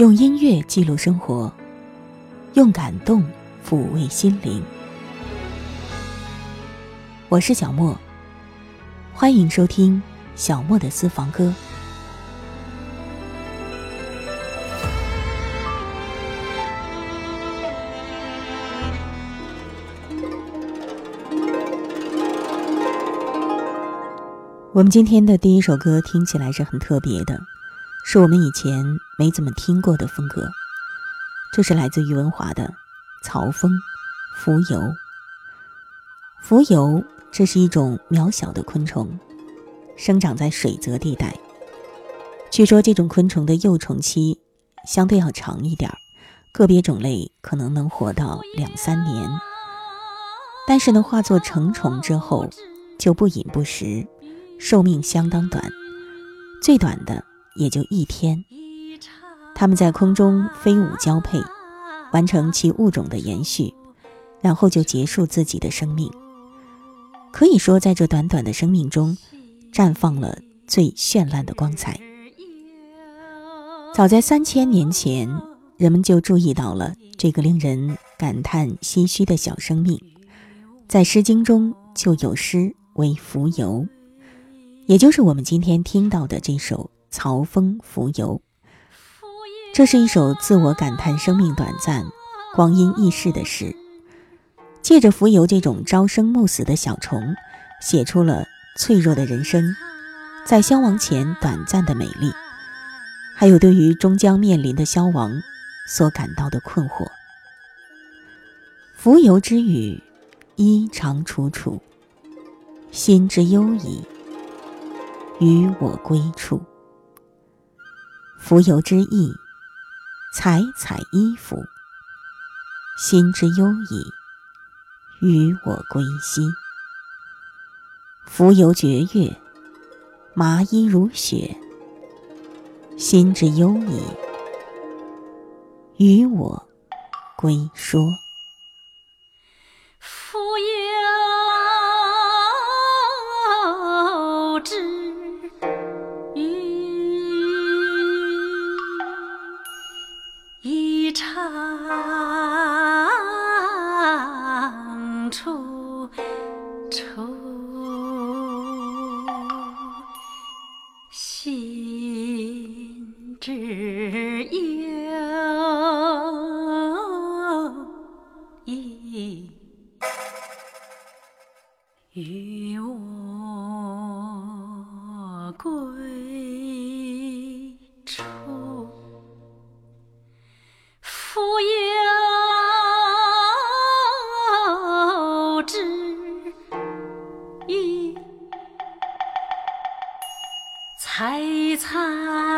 用音乐记录生活，用感动抚慰心灵。我是小莫，欢迎收听小莫的私房歌。我们今天的第一首歌听起来是很特别的。是我们以前没怎么听过的风格，这是来自于文华的《曹风浮游》。浮游，这是一种渺小的昆虫，生长在水泽地带。据说这种昆虫的幼虫期相对要长一点儿，个别种类可能能活到两三年。但是呢，化作成虫之后就不饮不食，寿命相当短，最短的。也就一天，它们在空中飞舞交配，完成其物种的延续，然后就结束自己的生命。可以说，在这短短的生命中，绽放了最绚烂的光彩。早在三千年前，人们就注意到了这个令人感叹唏嘘的小生命，在《诗经》中就有诗为《蜉蝣》，也就是我们今天听到的这首。曹风浮游，这是一首自我感叹生命短暂、光阴易逝的诗。借着浮游这种朝生暮死的小虫，写出了脆弱的人生在消亡前短暂的美丽，还有对于终将面临的消亡所感到的困惑。浮游之语，衣长楚楚，心之忧矣，与我归处。蜉蝣之翼，采采衣服，心之忧矣，与我归兮。蜉蝣绝月，麻衣如雪，心之忧矣，与我归说。彩。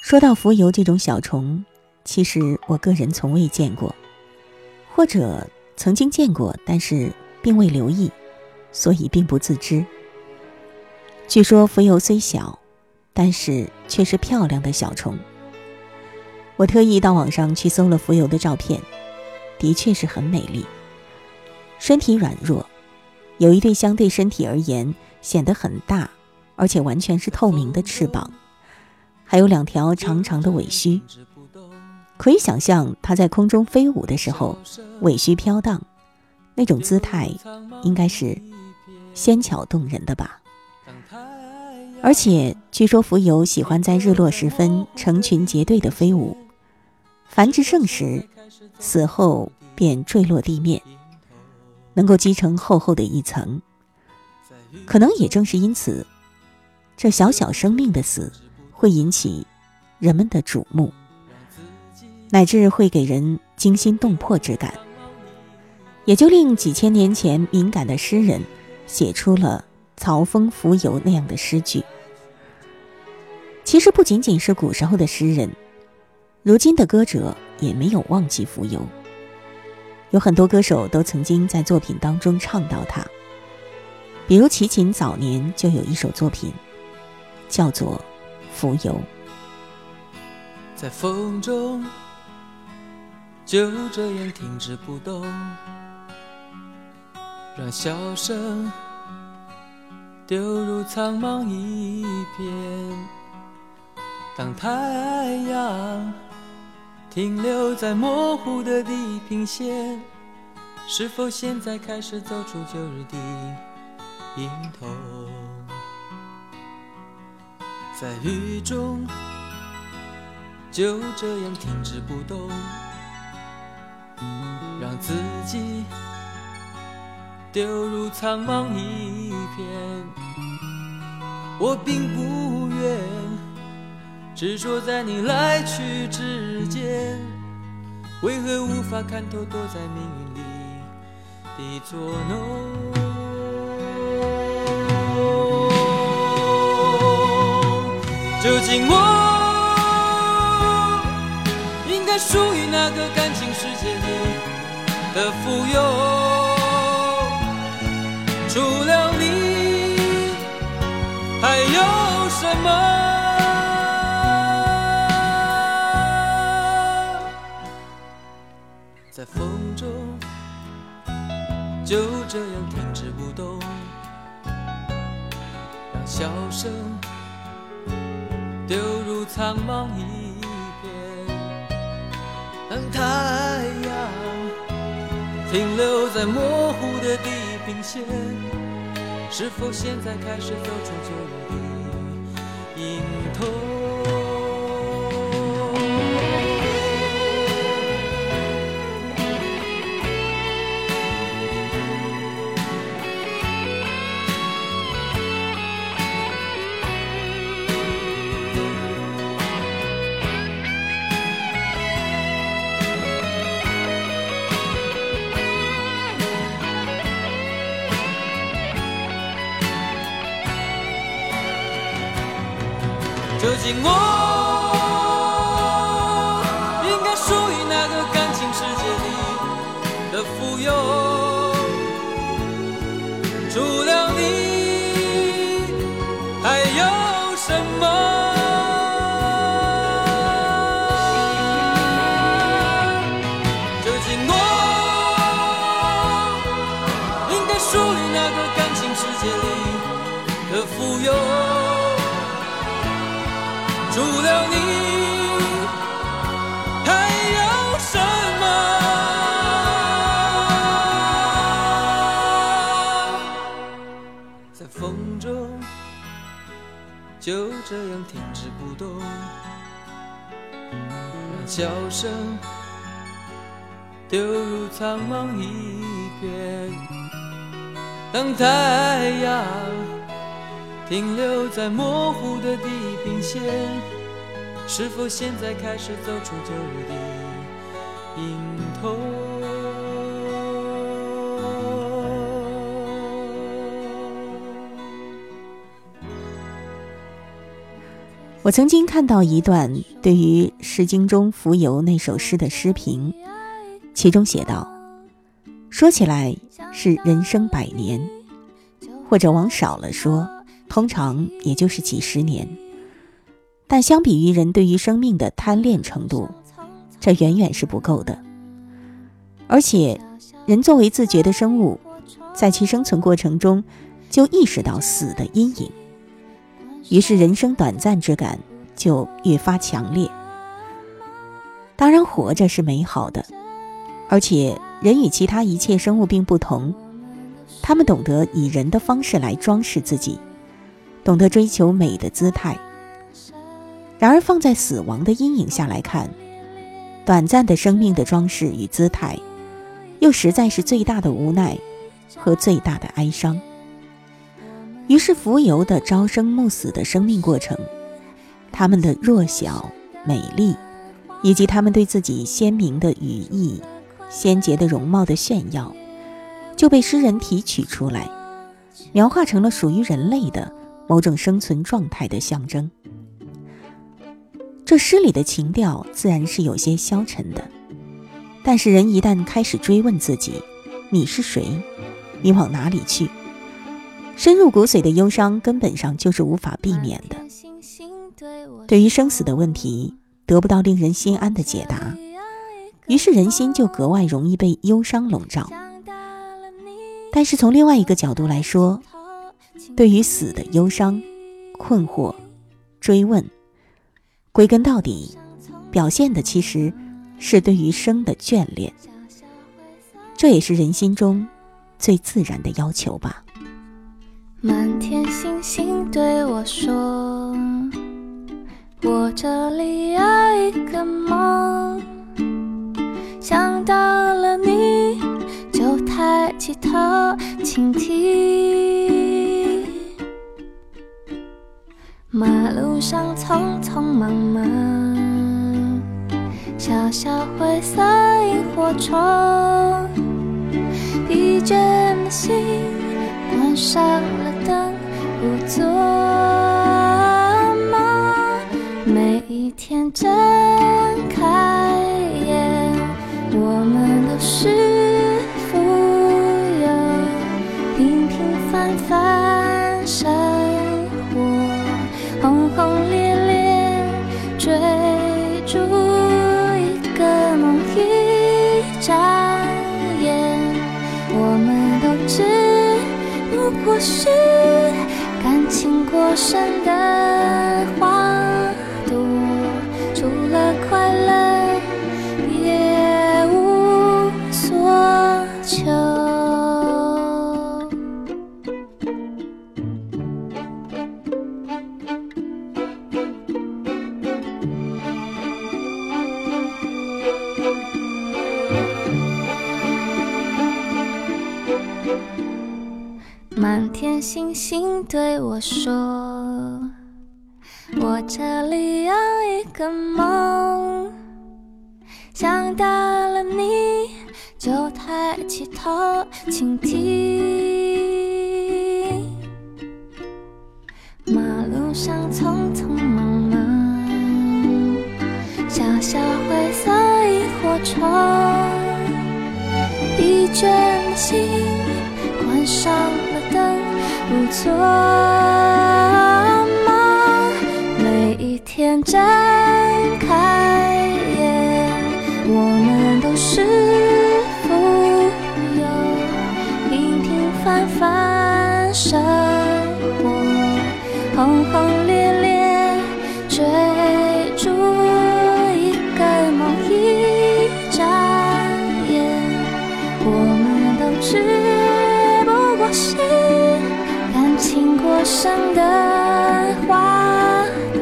说到浮游这种小虫，其实我个人从未见过，或者曾经见过，但是并未留意，所以并不自知。据说浮游虽小，但是却是漂亮的小虫。我特意到网上去搜了浮游的照片，的确是很美丽。身体软弱，有一对相对身体而言显得很大，而且完全是透明的翅膀。还有两条长长的尾须，可以想象它在空中飞舞的时候，尾须飘荡，那种姿态应该是纤巧动人的吧。而且据说蜉蝣喜欢在日落时分成群结队的飞舞，繁殖盛时，死后便坠落地面，能够积成厚厚的一层。可能也正是因此，这小小生命的死。会引起人们的瞩目，乃至会给人惊心动魄之感，也就令几千年前敏感的诗人写出了《曹风浮游》那样的诗句。其实不仅仅是古时候的诗人，如今的歌者也没有忘记浮游。有很多歌手都曾经在作品当中唱到它，比如齐秦早年就有一首作品，叫做。浮游，在风中就这样停止不动，让笑声丢入苍茫一片。当太阳停留在模糊的地平线，是否现在开始走出旧日的影头？在雨中，就这样停止不动，让自己丢入苍茫一片。我并不愿执着在你来去之间，为何无法看透躲在命运里的作弄？究竟我应该属于哪个感情世界里的富有？除了你，还有什么？就这样停止不动，让笑声。丢入苍茫一片，当太阳停留在模糊的地平线，是否现在开始走出旧日寂寞应该属于那个感情世界里的富有？除了你，还有什么？在风中就这样停止不动，让笑声丢入苍茫一片。当太阳停留在模糊的地平线，是否现在开始走出旧的影头？我曾经看到一段对于《诗经》中《浮游》那首诗的诗评，其中写道：“说起来是人生百年，或者往少了说，通常也就是几十年。但相比于人对于生命的贪恋程度，这远远是不够的。而且，人作为自觉的生物，在其生存过程中就意识到死的阴影。”于是人生短暂之感就越发强烈。当然，活着是美好的，而且人与其他一切生物并不同，他们懂得以人的方式来装饰自己，懂得追求美的姿态。然而，放在死亡的阴影下来看，短暂的生命的装饰与姿态，又实在是最大的无奈和最大的哀伤。于是，浮游的朝生暮死的生命过程，他们的弱小、美丽，以及他们对自己鲜明的羽翼、鲜洁的容貌的炫耀，就被诗人提取出来，描画成了属于人类的某种生存状态的象征。这诗里的情调自然是有些消沉的，但是人一旦开始追问自己：“你是谁？你往哪里去？”深入骨髓的忧伤，根本上就是无法避免的。对于生死的问题，得不到令人心安的解答，于是人心就格外容易被忧伤笼罩。但是从另外一个角度来说，对于死的忧伤、困惑、追问，归根到底，表现的其实是对于生的眷恋。这也是人心中最自然的要求吧。满天星星对我说：“我这里有一个梦，想到了你就抬起头倾听。马路上匆匆忙忙，小小灰色萤火虫，疲倦的心关上了。”灯不做梦，每一天真是。感情过深的花朵，除了快乐，别无所求。满天星星对我说：“我这里有一个梦，想到了你就抬起头倾听。马路上匆匆忙忙，小小灰色萤火虫，疲倦的心关上。”不做梦，每一天睁开眼，我们都是富有，平平凡凡生活，轰轰烈烈追逐一个梦，一眨眼，我们都只不过是。经过生的花朵，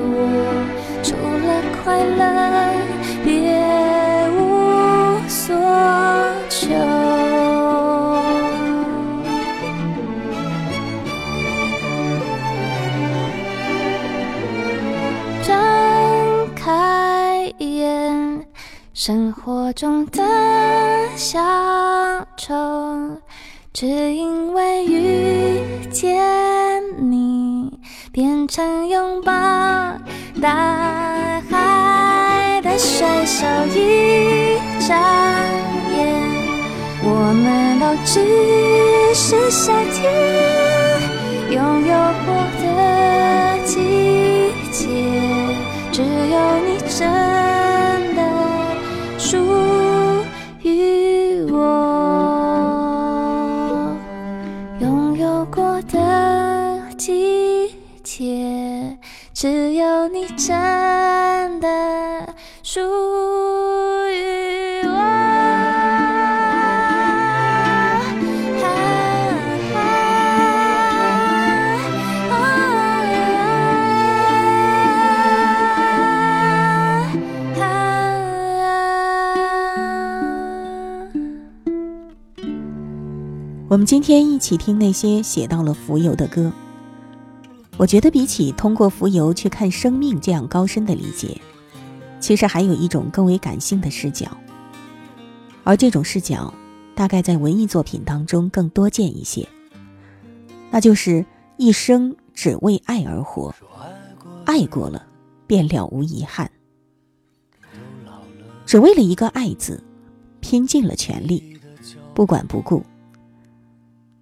除了快乐，别无所求。睁开眼，生活中的小丑。只因为遇见，变成拥抱大海的水手。一眨眼，我们都只是夏天拥有过的季节，只有你真只有你真的属于我。我们今天一起听那些写到了浮游的歌。我觉得比起通过浮游去看生命这样高深的理解，其实还有一种更为感性的视角，而这种视角大概在文艺作品当中更多见一些。那就是一生只为爱而活，爱过了便了无遗憾，只为了一个爱字，拼尽了全力，不管不顾。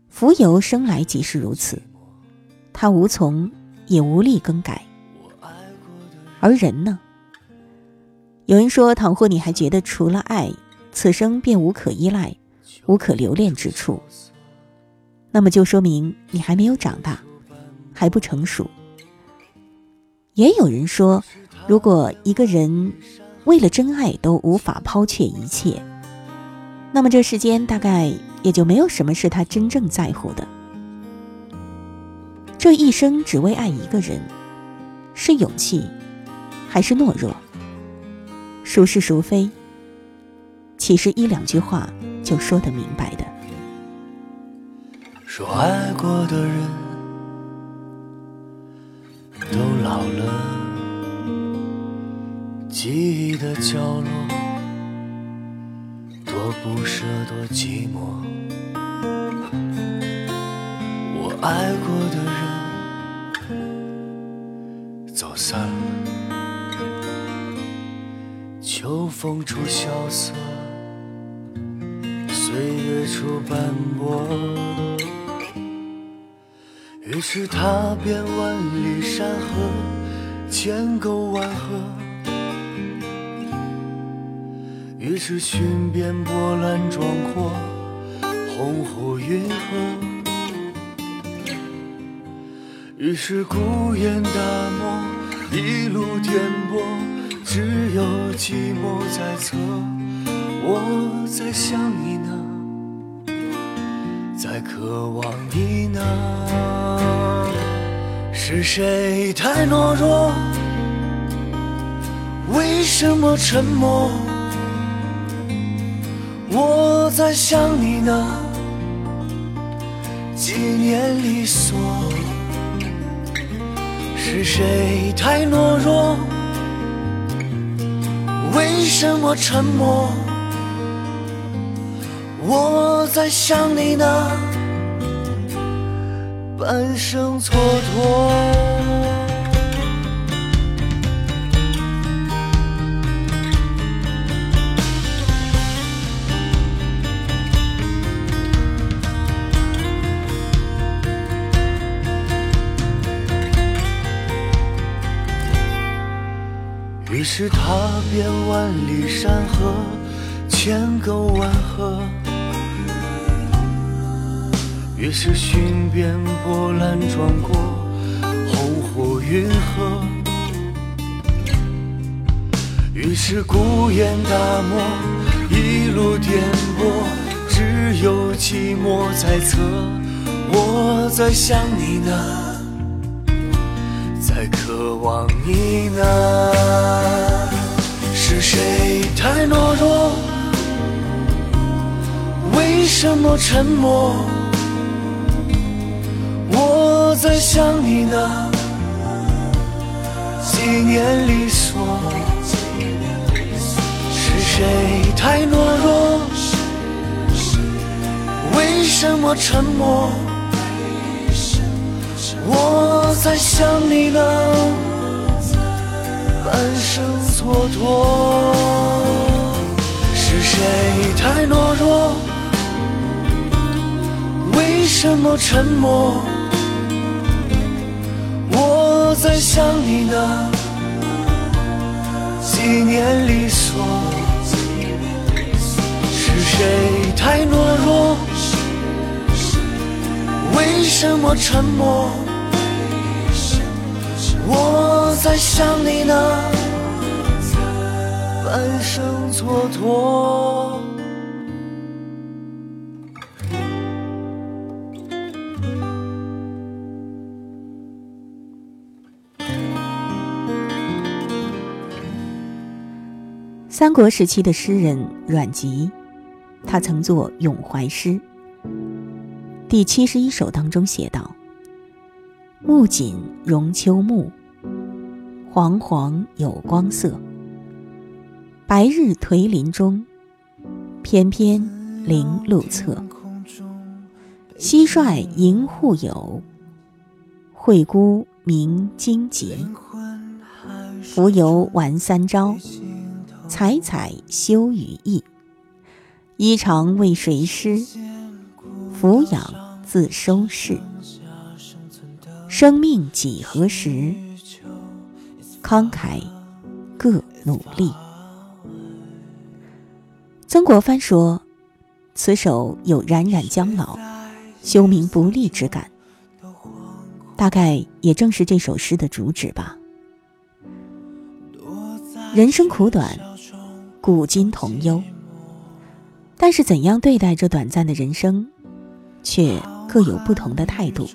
浮游生来即是如此。他无从，也无力更改。而人呢？有人说，倘或你还觉得除了爱，此生便无可依赖、无可留恋之处，那么就说明你还没有长大，还不成熟。也有人说，如果一个人为了真爱都无法抛却一切，那么这世间大概也就没有什么是他真正在乎的。这一生只为爱一个人，是勇气，还是懦弱？孰是孰非？岂是一两句话就说得明白的？说爱过的人都老了，记忆的角落，多不舍，多寂寞。我爱过的人。走散了，秋风处萧瑟，岁月处斑驳。于是踏遍万里山河，千沟万壑；于是寻遍波澜壮阔，鸿鹄云河。于是孤雁大漠，一路颠簸，只有寂寞在侧。我在想你呢，在渴望你呢。是谁太懦弱？为什么沉默？我在想你呢，纪念离索。是谁太懦弱？为什么沉默？我在想你呢，半生蹉跎。于是踏遍万里山河，千沟万壑；于是寻遍波澜壮阔，鸿鹄云河；于是孤雁大漠，一路颠簸，只有寂寞在侧。我在想你呢，在渴望你呢？是谁太懦弱？为什么沉默？我在想你呢，纪念离索。是谁太懦弱？为什么沉默？我在想你呢，半生蹉跎。是谁太懦弱？为什么沉默？我在想你呢，纪念离索。是谁太懦弱？为什么沉默？我在想你呢，半生蹉跎。三国时期的诗人阮籍，他曾作《咏怀诗》，第七十一首当中写道：“木槿荣秋木，黄黄有光色。白日颓林中，翩翩零路侧。蟋蟀吟户友，惠姑鸣荆棘。浮游玩三朝。”采采休于意，衣裳为谁施？俯仰自收视。生命几何时？慷慨各努力。曾国藩说：“此首有冉冉将老、休明不利之感。”大概也正是这首诗的主旨吧。人生苦短。古今同忧，但是怎样对待这短暂的人生，却各有不同的态度。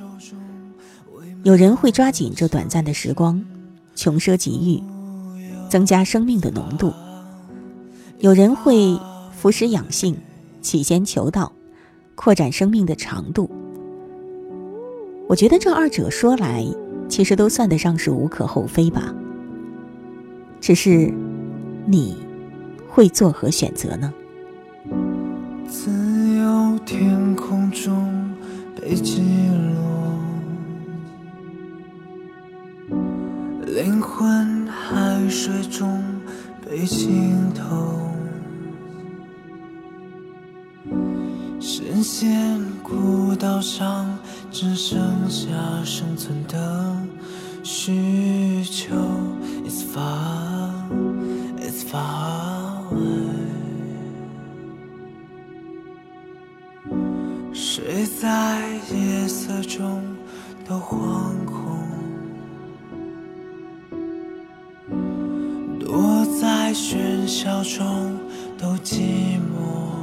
有人会抓紧这短暂的时光，穷奢极欲，增加生命的浓度；有人会服食养性，起先求道，扩展生命的长度。我觉得这二者说来，其实都算得上是无可厚非吧。只是你。会作何选择呢？自由天空中被灵魂海水中被浸透，深陷孤岛上，只剩下生存的需求。It's far, it's far. away 谁在夜色中都惶恐，笑中都寂寞，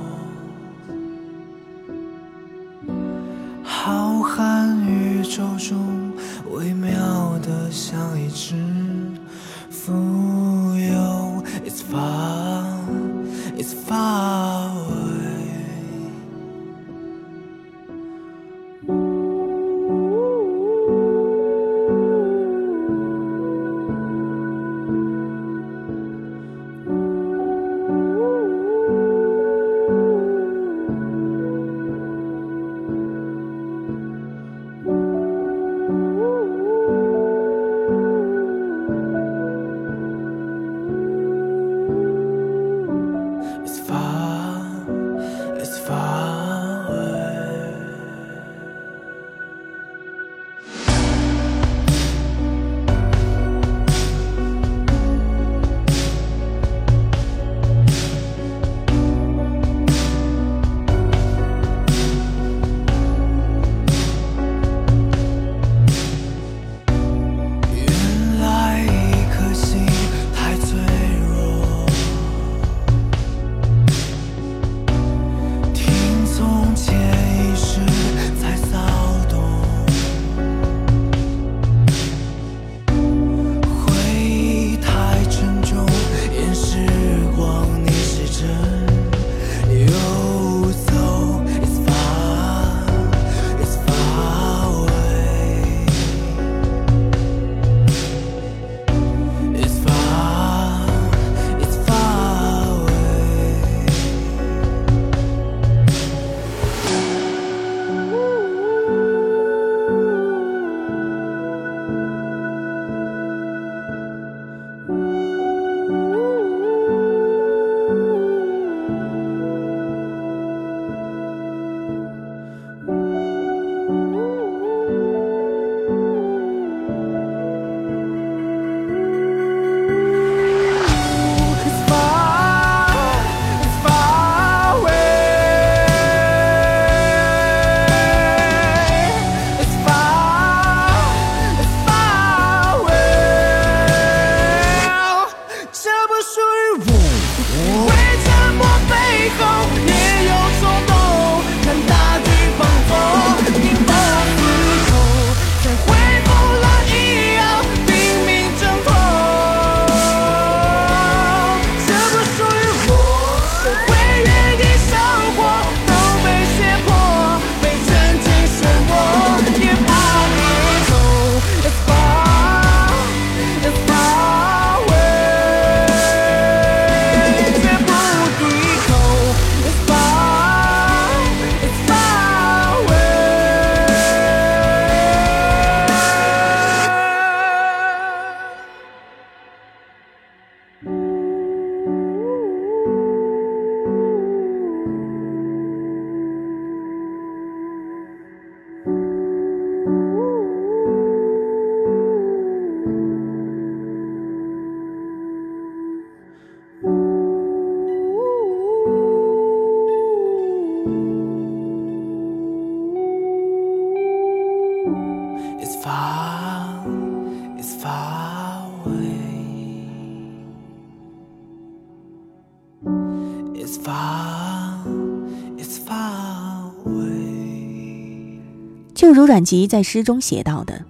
阮籍在诗中写到的：“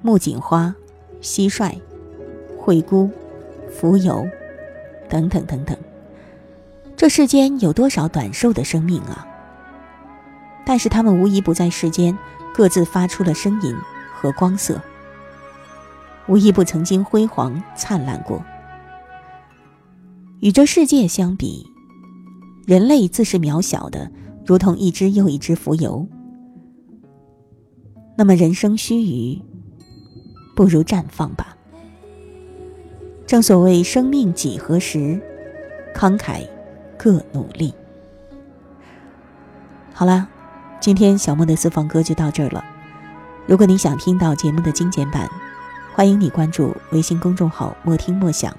木槿花、蟋蟀、惠姑、蜉蝣，等等等等。这世间有多少短寿的生命啊？但是他们无一不在世间各自发出了声音和光色，无一不曾经辉煌灿烂过。与这世界相比，人类自是渺小的，如同一只又一只蜉蝣。那么人生须臾，不如绽放吧。正所谓生命几何时，慷慨各努力。好了，今天小莫的私房歌就到这儿了。如果你想听到节目的精简版，欢迎你关注微信公众号“莫听莫想”，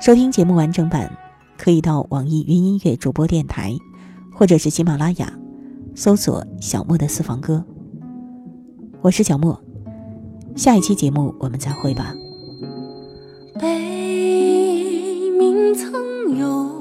收听节目完整版，可以到网易云音乐主播电台，或者是喜马拉雅，搜索“小莫的私房歌”。我是小莫，下一期节目我们再会吧。北冥曾有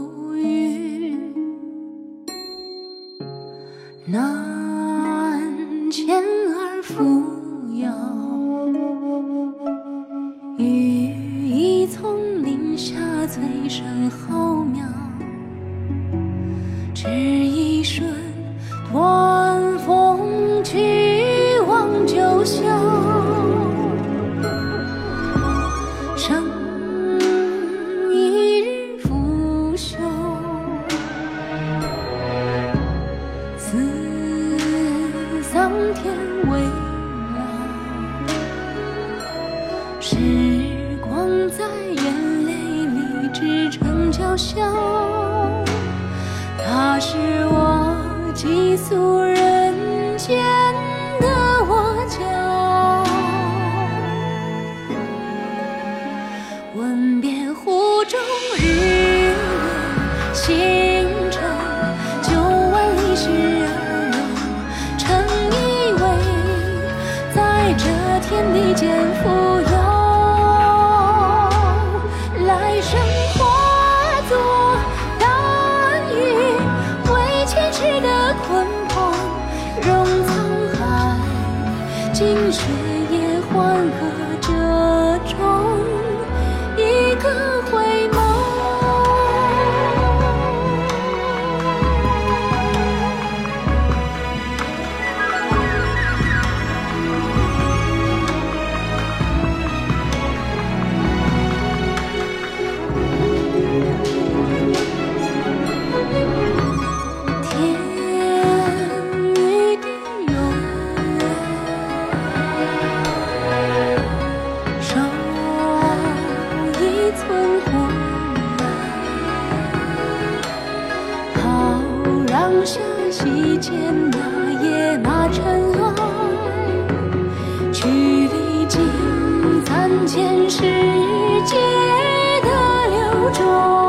中。